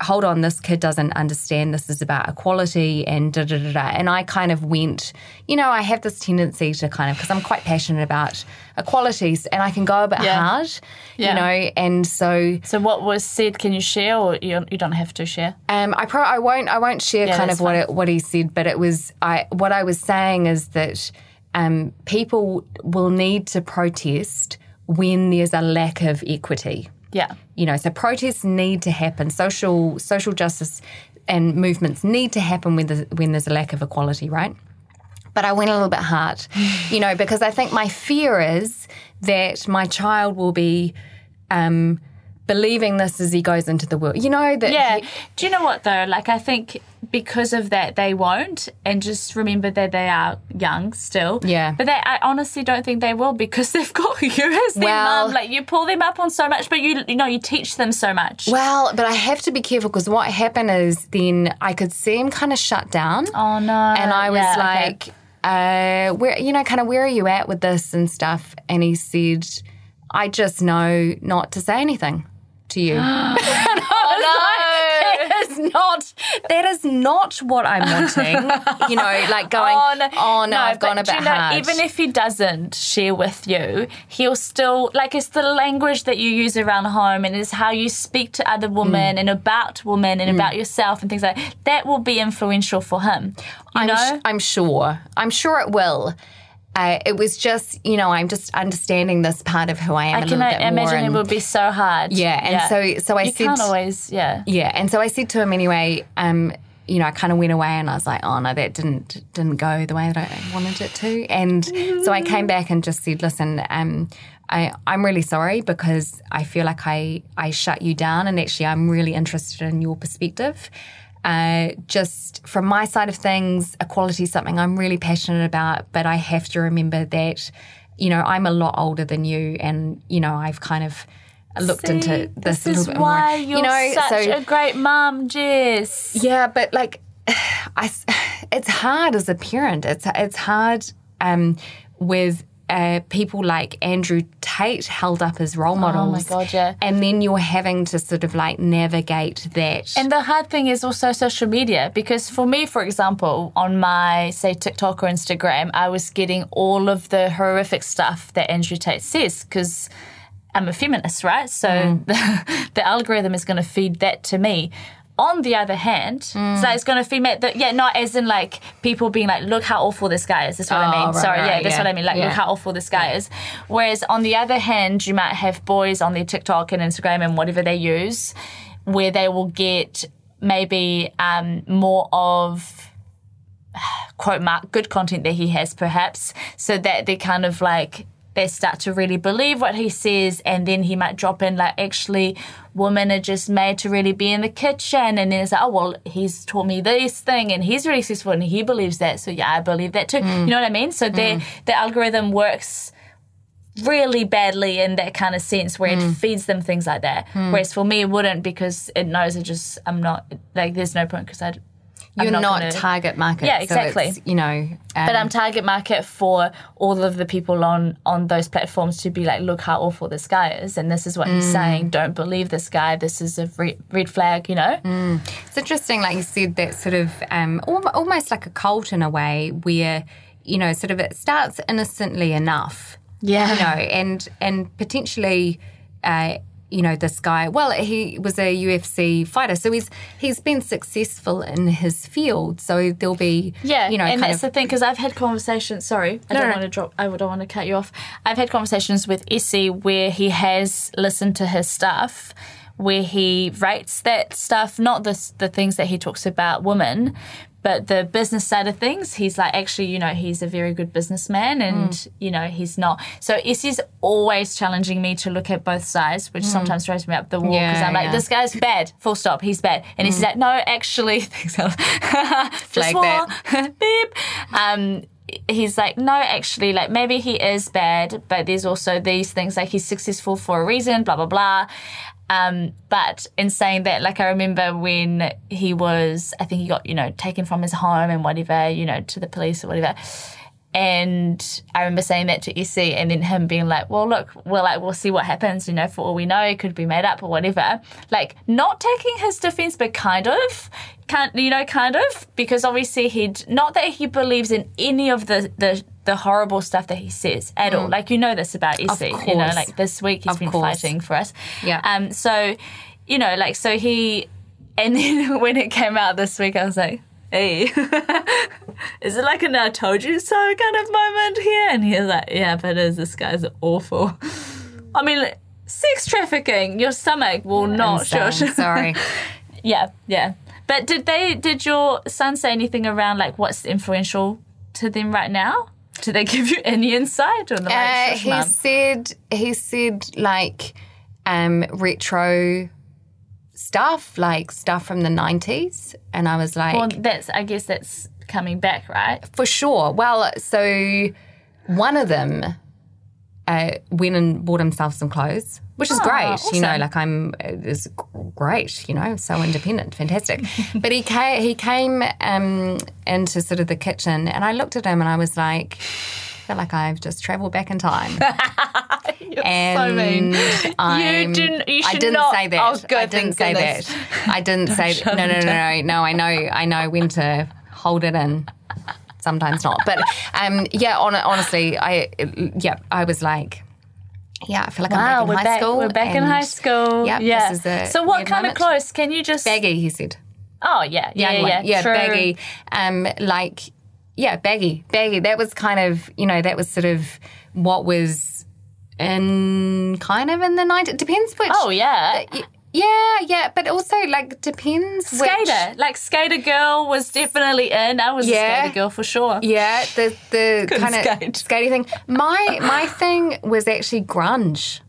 hold on, this kid doesn't understand this is about equality and da da da da. And I kind of went, you know, I have this tendency to kind of, because I'm quite passionate about equalities and I can go a bit Yeah. hard, Yeah. you know, and so So what was said? Can you share, or you, you don't have to share? um, I pro- I won't I won't share Yeah, kind of what it, what he said, but it was I what I was saying is that um, people will need to protest when there's a lack of equity. Yeah. You know, so protests need to happen. Social social justice and movements need to happen when there's, when there's a lack of equality, right? But I went a little bit hard, you know, because I think my fear is that my child will be um, believing this as he goes into the world. You know that Yeah. he- Do you know what though? Like I think because of that they won't, and just remember that they are young still. Yeah. But they, I honestly don't think they will because they've got you as their Well- mum. Like you pull them up on so much, but you you know you teach them so much. Well, but I have to be careful because what happened is then I could see him kind of shut down. oh no. and I was Yeah, okay. like, uh, where, you know, kind of where are you at with this and stuff? And he said, I just know not to say anything to you. that is not that is not what I'm wanting. you know, like going, oh no, I've gone a bit you know, hard. Even if he doesn't share with you, he'll still like it's the language that you use around home and it's how you speak to other women Mm. and about women and about yourself and things like that will be influential for him. You I'm, know? sh- I'm sure. I'm sure it will. Uh, it was just, you know, I'm just understanding this part of who I am I can more. imagine it would be so hard. Yeah, and so- so I you said- can't always, yeah. Yeah, and so I said to him anyway. Um, you know, I kind of went away and I was like, "Oh no, that didn't didn't go the way that I wanted it to." And so I came back and just said, "Listen, um, I I'm really sorry because I feel like I I shut you down, and actually I'm really interested in your perspective." Uh, just from my side of things, equality is something I'm really passionate about, but I have to remember that, you know, I'm a lot older than you, and you know, I've kind of looked See, into this, this a little bit why more. you're you know, such so a great mum, Jess. yeah, but like, I, it's hard as a parent. It's it's hard um, with uh, people like Andrew Tate held up as role oh models. Oh God, yeah. And then you're having to sort of like navigate that. And the hard thing is also social media because for me, for example, on my say TikTok or Instagram, I was getting all of the horrific stuff that Andrew Tate says because I'm a feminist, right? So mm. the, the algorithm is going to feed that to me. On the other hand, so it's going to feed me that yeah, not as in like people being like, look how awful this guy is. That's what I Oh, mean. right, Sorry, yeah, right, that's yeah, what I mean. Like, yeah. look how awful this guy is. Whereas on the other hand, you might have boys on their TikTok and Instagram and whatever they use, where they will get maybe um, more of quote mark good content that he has perhaps so that they're kind of like they start to really believe what he says, and then he might drop in like, actually, women are just made to really be in the kitchen, and then it's like, oh well, he's taught me this thing, and he's really successful, and he believes that, so yeah, I believe that too. Mm. You know what I mean? So the mm. the algorithm works really badly in that kind of sense where Hmm. it mm. feeds them things like that. Whereas for me, it wouldn't because it knows it just I'm not like there's no point because I. You're not, gonna- target market. Yeah, exactly. it's, you know, um, But I'm target market for all of the people on on those platforms to be like, look how awful this guy is, and this is what Mm. he's saying. Don't believe this guy. This is a red, red flag. You know. Mm. It's interesting, like you said, that sort of um, almost like a cult in a way, where you know, sort of it starts innocently enough, Yeah. you know, and and potentially, uh, you know, this guy. Well, he was a UFC fighter, so he's he's been successful in his field. So there'll be, Yeah, you know, and that's of. the thing because I've had conversations. Sorry, I No, don't no. want to drop. I don't want to cut you off. I've had conversations with Essie where he has listened to his stuff, where he rates that stuff, not the the things that he talks about women, but the business side of things. He's like, actually, you know, he's a very good businessman, and Mm. you know, he's not. So Essie's always challenging me to look at both sides, which sometimes throws me up the wall because Mm. Yeah, I'm like, yeah. this guy's bad. Full stop. He's bad, and he's like, no, actually, just Flag swore. beep. Um, he's like, no, actually, like maybe he is bad, but there's also these things like he's successful for a reason, blah blah blah. Um, but in saying that, like I remember when he was, I think he got you know taken from his home and whatever, you know, to the police or whatever. And I remember saying that to Essie, and then him being like, "Well, look, we're like, we'll see what happens. You know, for all we know, it could be made up or whatever." Like, not taking his defense, but kind of, can't you know, kind of, because obviously he'd not that he believes in any of the the, the horrible stuff that he says at all. Like, you know this about Essie, you know, Mm. like this week he's Of been course. fighting for us. Yeah. Um. So, you know, like, so he, and then when it came out this week, I was like. Hey, is it like an I told you so kind of moment here? And he was like, yeah, but it is. This guy's awful. I mean, sex trafficking, your stomach will not. Sorry. yeah, yeah. But did they, did your son say anything around like what's influential to them right now? Did they give you any insight on the like, Uh, shush, he mum? said he said like um, retro stuff, like stuff from the nineties, and I was like, Well, that's, I guess that's coming back, right? for sure. Well, so one of them uh, went and bought himself some clothes, which is Oh, great. You know, like I'm is great. You know, so independent, fantastic. but he came, he came um, into sort of the kitchen, and I looked at him, and I was like. I feel like I've just travelled back in time. and mean. I'm, didn't- you I didn't not- say that. Oh, good, I didn't say goodness. that. I didn't say that. No, no, no, no, no. I know, I know when to hold it in. Sometimes not, but um, yeah. On, honestly, I yeah, I was like, yeah, I feel like Wow, I'm back in high back, school. we're back in high school. Yep, yeah. this is a so what kind moment. of clothes? Can you just? Baggy, he said. Oh, yeah. Yeah, yeah, yeah. True. baggy. Um, like, yeah, baggy, baggy. That was kind of, you know, that was sort of what was in kind of in the 90s. It depends which. Oh, yeah. Yeah, yeah, but also like depends which. Skater. Like, Skater Girl was definitely in. I was Yeah. a Skater Girl for sure. Yeah, the the kind of skate. skatey thing. My my thing was actually grunge.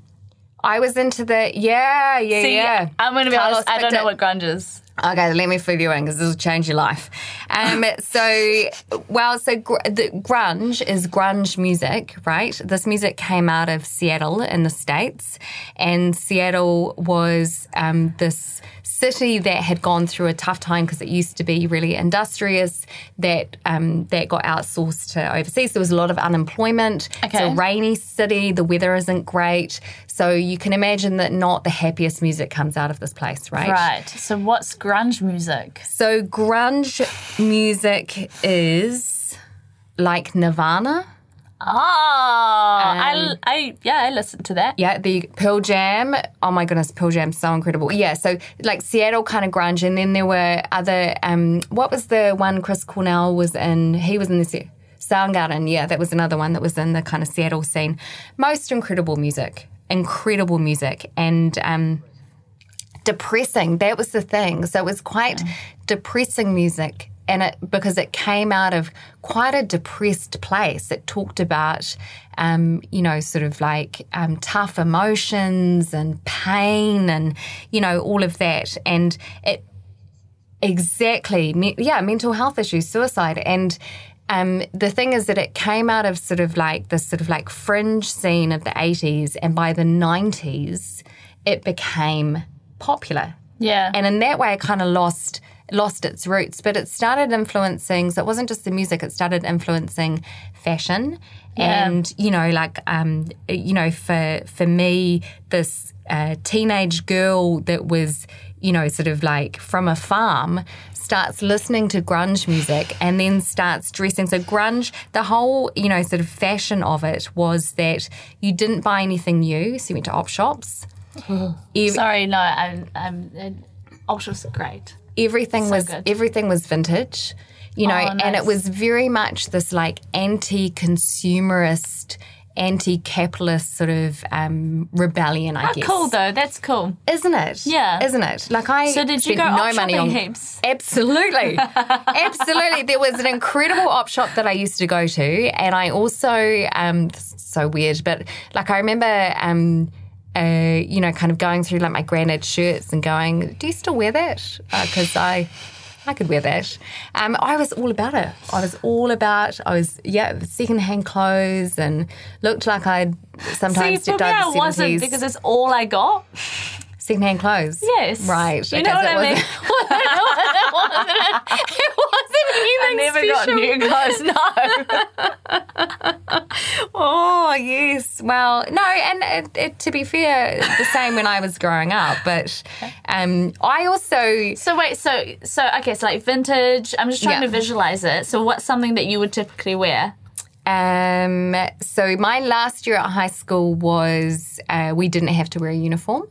I was into the yeah, yeah, See, yeah. I'm going to be Carlos honest, I don't know what grunge is. Okay, let me fill you in because this will change your life. Um, so, well, so gr- the grunge is grunge music, right? This music came out of Seattle in the States, and Seattle was um, this city that had gone through a tough time because it used to be really industrious that um, that got outsourced to overseas. There was a lot of unemployment. It's Okay. a rainy city. The weather isn't great. So you can imagine that not the happiest music comes out of this place, right? Right. So, what's grunge music? So grunge music is like Nirvana. Oh, Um, I, I, yeah, I listened to that. Yeah, the Pearl Jam. Oh my goodness, Pearl Jam's so incredible. Yeah, so like Seattle kind of grunge, and then there were other. Um, what was the one Chris Cornell was in? He was in the Se- Soundgarden. Yeah, that was another one that was in the kind of Seattle scene. Most incredible music, incredible music, and um, depressing. That was the thing. So it was quite depressing music and it because it came out of quite a depressed place. It talked about, um, you know, sort of like um, tough emotions and pain, and you know all of that, and it exactly, me- yeah, mental health issues, suicide, and. Um, the thing is that it came out of sort of like this sort of like fringe scene of the 80s, and by the 90s, it became popular. Yeah. And in that way, it kind of lost lost its roots. But it started influencing. So it wasn't just the music; it started influencing fashion. Yeah. And you know, like um, you know, for for me, this uh, teenage girl that was you know sort of like from a farm starts listening to grunge music and then starts dressing. So grunge, the whole you know sort of fashion of it was that you didn't buy anything new, so you went to op shops. Ev- Sorry, no, I'm. I'm uh, Options are great. Everything was good. everything was vintage you know Oh, and it was very much this like anti-consumerist anti-capitalist sort of um, rebellion i guess Cool though. That's cool. isn't it Yeah. isn't it like i So did you spent go no money on heaps? Absolutely. Absolutely. There was an incredible op shop that I used to go to. And I also, um, so weird, but like I remember, um, uh, you know, kind of going through like my granddad's shirts and going, do you still wear that? Because I. I could wear that. Um, I was all about it. I was all about. I was yeah, secondhand clothes and looked like I'd See, sometimes for stepped out I of the wasn't because it's all I got. Secondhand clothes. Yes. Right. You know what it I mean? wasn't- it wasn't I anything never got new clothes. No. Oh yes. Well, no, and it, it, to be fair, the same when I was growing up. But um, I also So wait, so so okay, so like vintage. I'm just trying Yeah. to visualize it. So what's something that you would typically wear? um, so my last year at high school was uh, we didn't have to wear a uniform.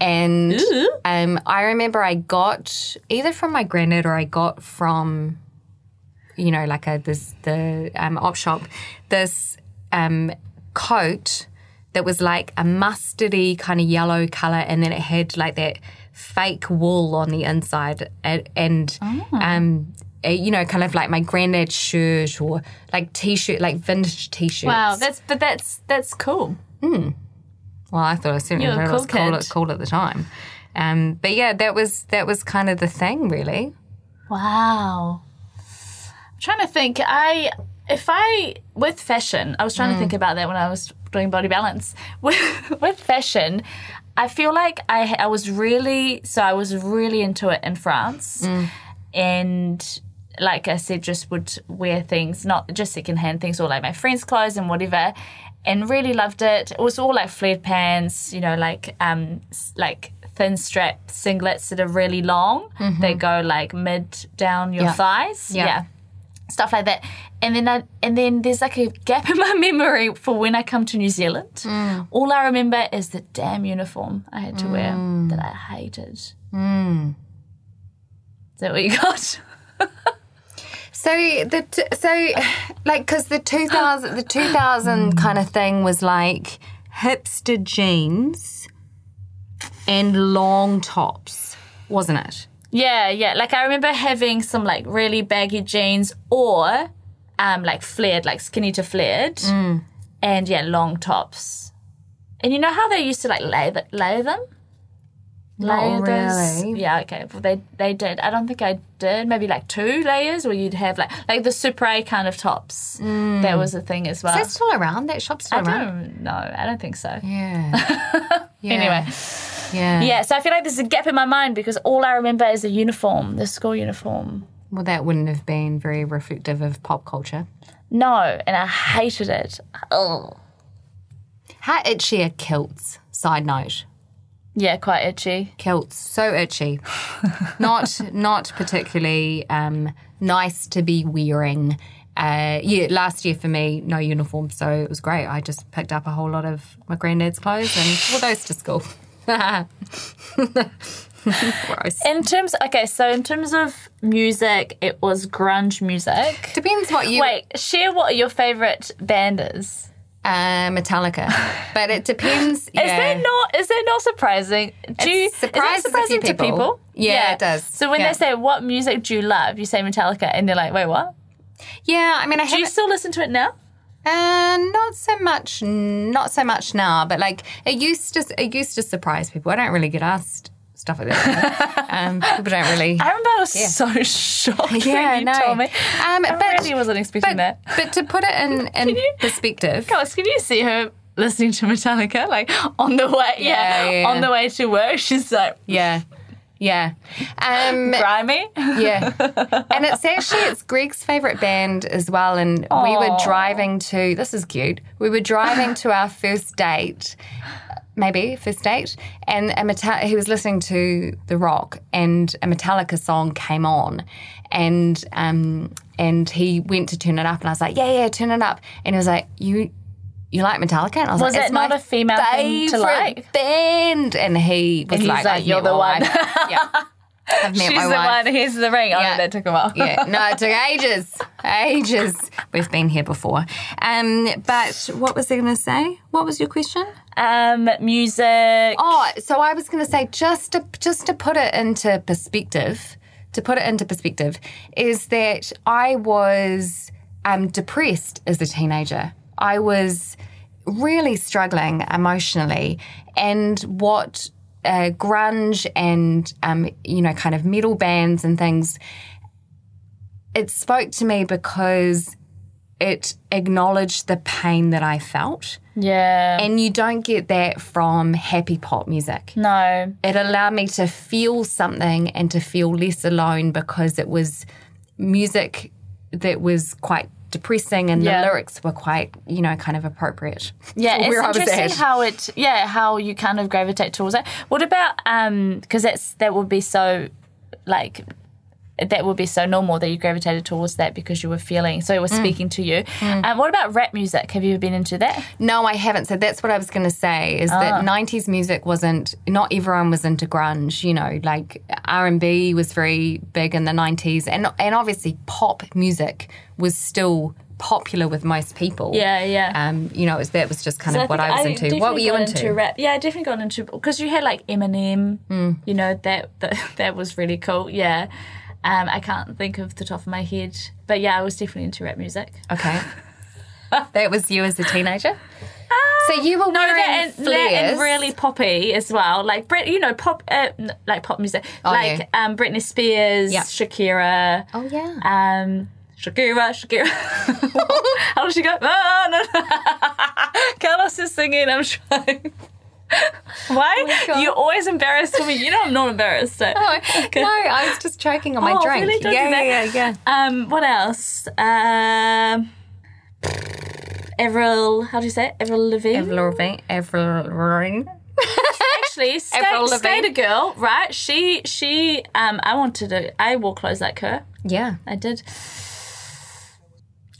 And um, I remember I got either from my granddad or I got from, you know, like a this the um, op shop, this um, coat that was like a mustardy kind of yellow color, and then it had like that fake wool on the inside, and, and um, uh, you know, kind of like my granddad's shirt or like t-shirt, like vintage t-shirts. Wow, that's but that's that's cool. Well, I thought I certainly You're a thought it was cool cool, at, cool at the time. Um, but yeah, that was that was kind of the thing, really. Wow. I'm trying to think. I if I with fashion, I was trying to think about that when I was doing body balance. With with fashion, I feel like I I was really so I was really into it in France, and like I said, just would wear things not just secondhand things or like my friends' clothes and whatever. And really loved it. It was all like flared pants, you know, like um like thin strap singlets that are really long. They go like mid down your Yeah. thighs. Yeah. yeah stuff like that. And then I, and then there's like a gap in my memory for when I come to New Zealand. All I remember is the damn uniform I had to wear that I hated. Mm. Is that what you got? So the t- so like because the two thousand the two thousand kind of thing was like hipster jeans and long tops, wasn't it? yeah, yeah. Like I remember having some like really baggy jeans or um like flared, like skinny to flared, and yeah, long tops. And you know how they used to like lay, th- lay them? Not those- really. Yeah, okay. Well, they they did. I don't think I did. Maybe like two layers, where you'd have like like the Supré kind of tops. Mm. That was a thing as well. Is that still around? That shop's still I around? don't know. I don't think so. Yeah. yeah. Anyway, Yeah. yeah. So I feel like there's a gap in my mind because all I remember is the uniform, the school uniform. Well, that wouldn't have been very reflective of pop culture. No, and I hated it. Oh, How itchy are kilts? Side note. Yeah, quite itchy. kilts so itchy not not particularly um, nice to be wearing uh, yeah last year for me no uniform so it was great i just picked up a whole lot of my granddad's clothes and wore those to school gross In terms, okay, so in terms of music, it was grunge music. depends what you Wait, share what your favorite band is. Uh, Metallica, but it depends. Is that not is that not surprising? Do you, is that surprises a surprising to people. people? Yeah, it does. So when Yeah. they say what music do you love, you say Metallica, and they're like, wait, what? Yeah, I mean, I Do you still listen to it now? Uh, not so much, not so much now. But like it used to, it used to surprise people. I don't really get asked stuff like that. um, people don't really. I remember I was so shocked Yeah, when you no. told me. Um, I but- really wasn't expecting But, that. but to put it in, in you- perspective, Guys, can you see her listening to Metallica like on the way? Yeah, Yeah, yeah. on the way to work. She's like yeah, yeah, um, grimy. yeah. And it's actually it's Greg's favorite band as well. And we were driving to. This is cute. We were driving to our first date. Maybe first date, and a Meta- he was listening to the rock, and a Metallica song came on, and um, and he went to turn it up, and I was like, yeah, yeah, turn it up, and he was like, you, you like Metallica? And I was, Was like, it it's not my a female thing to like? band, and he was And he's like, like, "You're the one." yeah, I've met She's my the wife. one. Here's the ring. Oh, Yeah. that took a while. yeah, no, it took ages, ages. We've been here before. Um, but what was I going to say? What was your question? Um, music. Oh, so I was going to say just to just to put it into perspective, to put it into perspective, is that I was um, depressed as a teenager. I was really struggling emotionally, and what uh, grunge and um, you know, kind of metal bands and things, it spoke to me because it acknowledged the pain that I felt. Yeah. And you don't get that from happy pop music. no. It allowed me to feel something and to feel less alone because it was music that was quite depressing and Yeah. the lyrics were quite, you know, kind of appropriate. Yeah, it's interesting how it. Yeah, how you kind of gravitate towards it. What about um? Because that's that would be so, like. That would be so normal that you gravitated towards that because you were feeling so it Mm. was speaking to you. Um, what about rap music? Have you ever been into that? No, I haven't. So that's what I was going to say is Ah. that 90s music wasn't not everyone was into grunge, you know, like R&B was very big in the 90s and and obviously pop music was still popular with most people. Yeah, yeah. Um, you know, it was, that was just kind So of what I was into. What were you got into? rap. Yeah, I definitely got into because you had like Eminem. Mm. You know that, that that was really cool. Yeah, um, I can't think of the top of my head, but yeah, I was definitely into rap music. Okay. that was you as a teenager? so you were No, wearing that and, that and really poppy as well. Like Brit, you know, pop, uh, like pop music, like yeah. um, Britney Spears, Yeah. Shakira, Oh, yeah. um, Shakira, Shakira. How does she go? Ah, no. Carlos is singing. I'm trying. Why? Oh You're always embarrassed for me. You know I'm not embarrassed. So. Oh, No, I was just choking on my Oh, drink. really? Don't yeah, yeah, yeah, yeah. Um, what else? Um, Avril. How do you say it? Avril Lavigne. Avril Lavigne. Avril Lavigne. Actually, Avril skate, Lavigne. skater girl, right? She, she. Um, I wanted to. I wore clothes like her. Yeah. I did.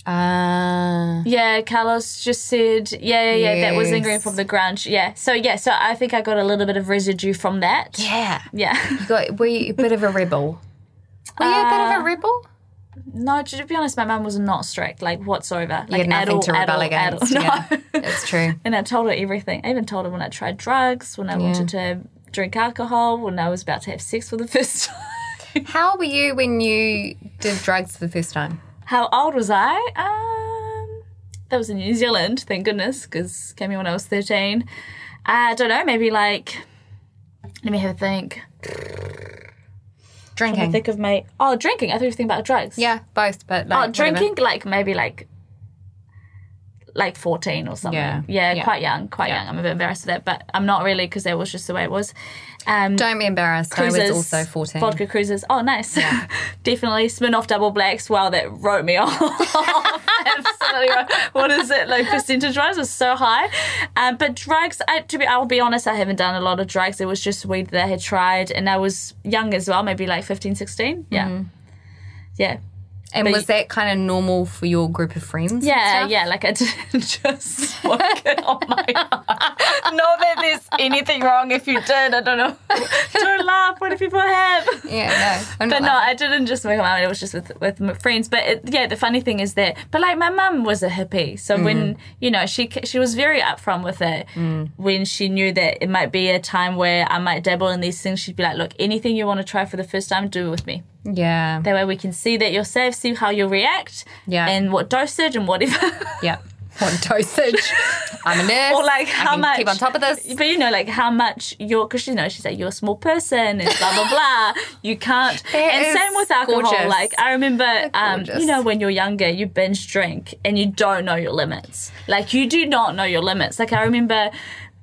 Uh, Yeah, Carlos just said, yeah, yeah, yeah, that was lingering Yes. from the grunge. Yeah, so yeah, so I think I got a little bit of residue from that. yeah. Yeah. You got, were you a bit of a rebel? Were you a bit of a rebel? no, to be honest, my mum was not strict, like whatsoever. You Like had nothing at all, to rebel at all, at all. against. No. Yeah, it's true. And I told her everything. I even told her when I tried drugs, when I wanted to drink alcohol, when I was about to have sex for the first time. How were you when you did drugs for the first time? How old was I? Um, that was in New Zealand, thank goodness, because came here when I was 13. I don't know, maybe like, let me have a think. I Drinking. think of my, oh, drinking. I thought you were thinking about drugs. Yeah, both, but Oh, like, whatever. drinking, like maybe like, like 14 or something. Yeah. Yeah, Yeah. quite young, quite young. I'm a bit embarrassed of that, but I'm not really because that was just the way it was. Um, Don't be embarrassed. cruisers, I was also 14. Vodka cruisers. Oh, nice. Definitely Smirnoff Double Blacks. Wow, that wrote me off. Absolutely. What is it like? Percentage wise was so high. Um, but drugs. I, to be, I'll be honest. I haven't done a lot of drugs. It was just weed that I had tried, and I was young as well, maybe like 15, 16. Yeah. Mm-hmm. Yeah. And But was that kind of normal for your group of friends? Yeah, yeah, like I didn't just smoke it on my own. Not that there's anything wrong if you did. I don't know. don't laugh. What if people have? Yeah, no. But no. I didn't just smoke on my own. It was just with with my friends. But it, yeah, the funny thing is that. But like my mum was a hippie, so mm. when you know she she was very upfront with it. Mm. When she knew that it might be a time where I might dabble in these things, she'd be like, "Look, anything you want to try for the first time, do it with me." Yeah. That way we can see that you're safe, see how you'll react, Yeah. and what dosage and whatever. Yeah. What dosage? I'm a nurse. or like I how much keep on top of this. But you know, like how much you're because you know she's like you're a small person and blah blah blah. You can't. and same with alcohol. gorgeous. Like I remember, um, you know, when you're younger, you binge drink and you don't know your limits. Like you do not know your limits. Like I remember.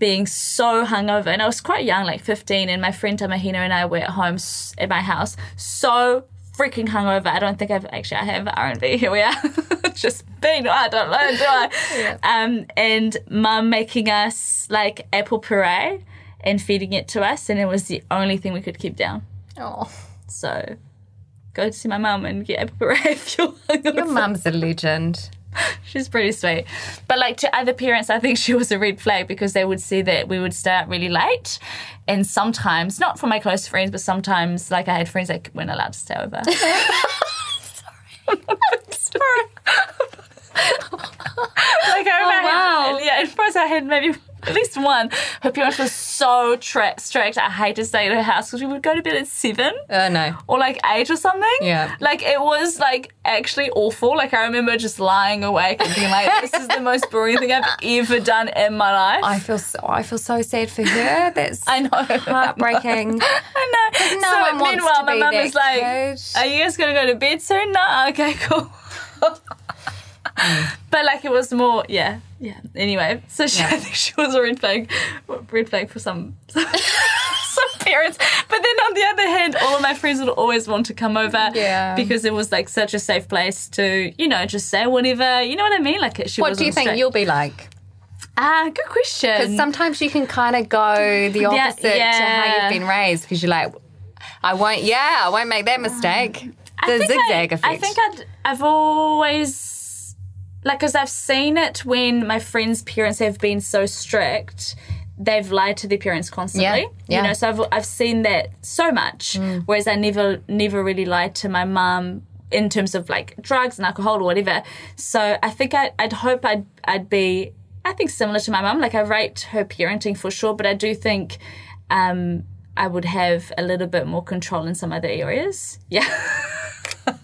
Being so hungover, and I was quite young, like 15, and my friend Tamahina and I were at home at my house, so freaking hungover. I don't think I've actually I have R&B. Here we are, just being. I don't know, do I? Um, and mum making us like apple puree and feeding it to us, and it was the only thing we could keep down. Oh, So go to see my mum and get apple puree if you're hungover. your mum's a legend. She's pretty sweet. But like to other parents, I think she was a red flag because they would see that we would stay out really late. And sometimes, not for my close friends, but sometimes like I had friends that weren't allowed to stay over. Sorry. Like I remember, wow. yeah, in France I had maybe at least one. Her parents were so tra- strict. I hate to stay at her house because we would go to bed at seven Uh, no. or like eight or something. Yeah. Like it was like actually awful. Like I remember just lying awake and being like, this is the most boring thing I've ever done in my life. I feel so, I feel so sad for her. That's I know. heartbreaking. I know. no so one wants meanwhile, to my mum is like, kid. "Are you guys gonna go to bed soon?" No. Okay, cool. but like it was more, yeah, yeah. Anyway, so she, I think she was a red flag, red flag for some. Some parents, but then on the other hand, all of my friends would always want to come over, Yeah. because it was like such a safe place to, you know, just say whatever, you know what I mean? Like she What do you think strict. you'll be like? Ah, good question. Because sometimes you can kind of go the opposite to how you've been raised because you're like, I won't, yeah, I won't make that mistake. The I think zigzag I, effect. I think I'd, I've always like because I've seen it when my friends' parents have been so strict. They've lied to their parents constantly. Yeah, yeah. You know, so I've I've seen that so much. Whereas I never never really lied to my mum in terms of like drugs and alcohol or whatever. So I think I, I'd hope I'd I'd be I think similar to my mum. Like I rate her parenting for sure, but I do think um, I would have a little bit more control in some other areas. Yeah.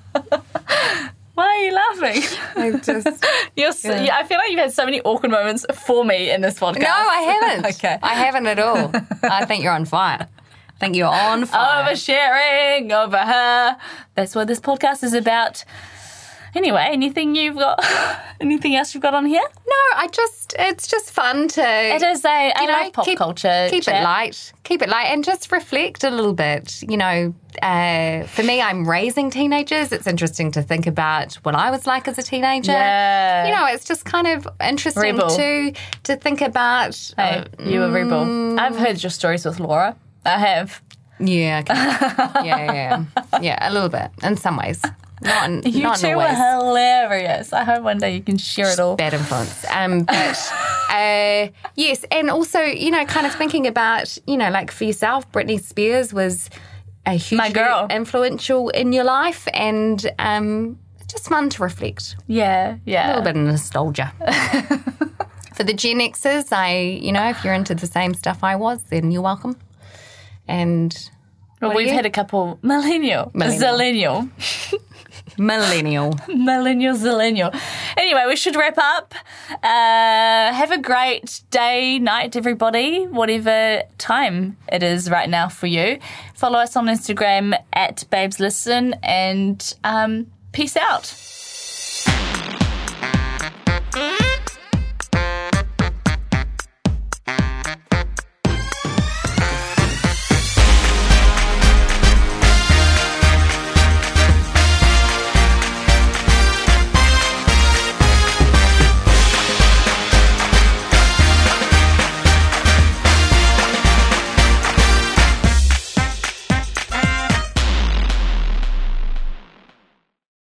Why are you laughing? I'm just, You're so, yeah. I feel like you've had so many awkward moments for me in this podcast. no, I haven't. okay. I haven't at all. I think you're on fire. I think you're on fire. Oversharing over her. That's what this podcast is about. Anyway, anything you've got? anything else you've got on here? no, I just, it's just fun to. It is a. I you know, like pop keep, culture. Keep chat. it light. Keep it light and just reflect a little bit. You know, uh, for me, I'm raising teenagers. It's interesting to think about what I was like as a teenager. Yeah. You know, it's just kind of interesting Rebel. to to think about. Hey, uh, you were rebel. Mm. I've heard your stories with Laura. I have. Yeah, okay. yeah, yeah, yeah, yeah, a little bit in some ways. Not You not two were hilarious. I hope one day you can share it all. bad influence. Um, but uh, yes, and also you know, kind of thinking about you know, like for yourself, Britney Spears was a girl. influential in your life, and um, just fun to reflect. Yeah, yeah. A little bit of nostalgia. for the Gen Xers, I you know, if you're into the same stuff I was, then you're welcome. And Well, we've had a couple millennial, Millennial. zillennial, Millennial. millennial, zillennial. Anyway, we should wrap up. Uh, have a great day, night, everybody, whatever time it is right now for you. Follow us on Instagram at Babes Listen and um, peace out.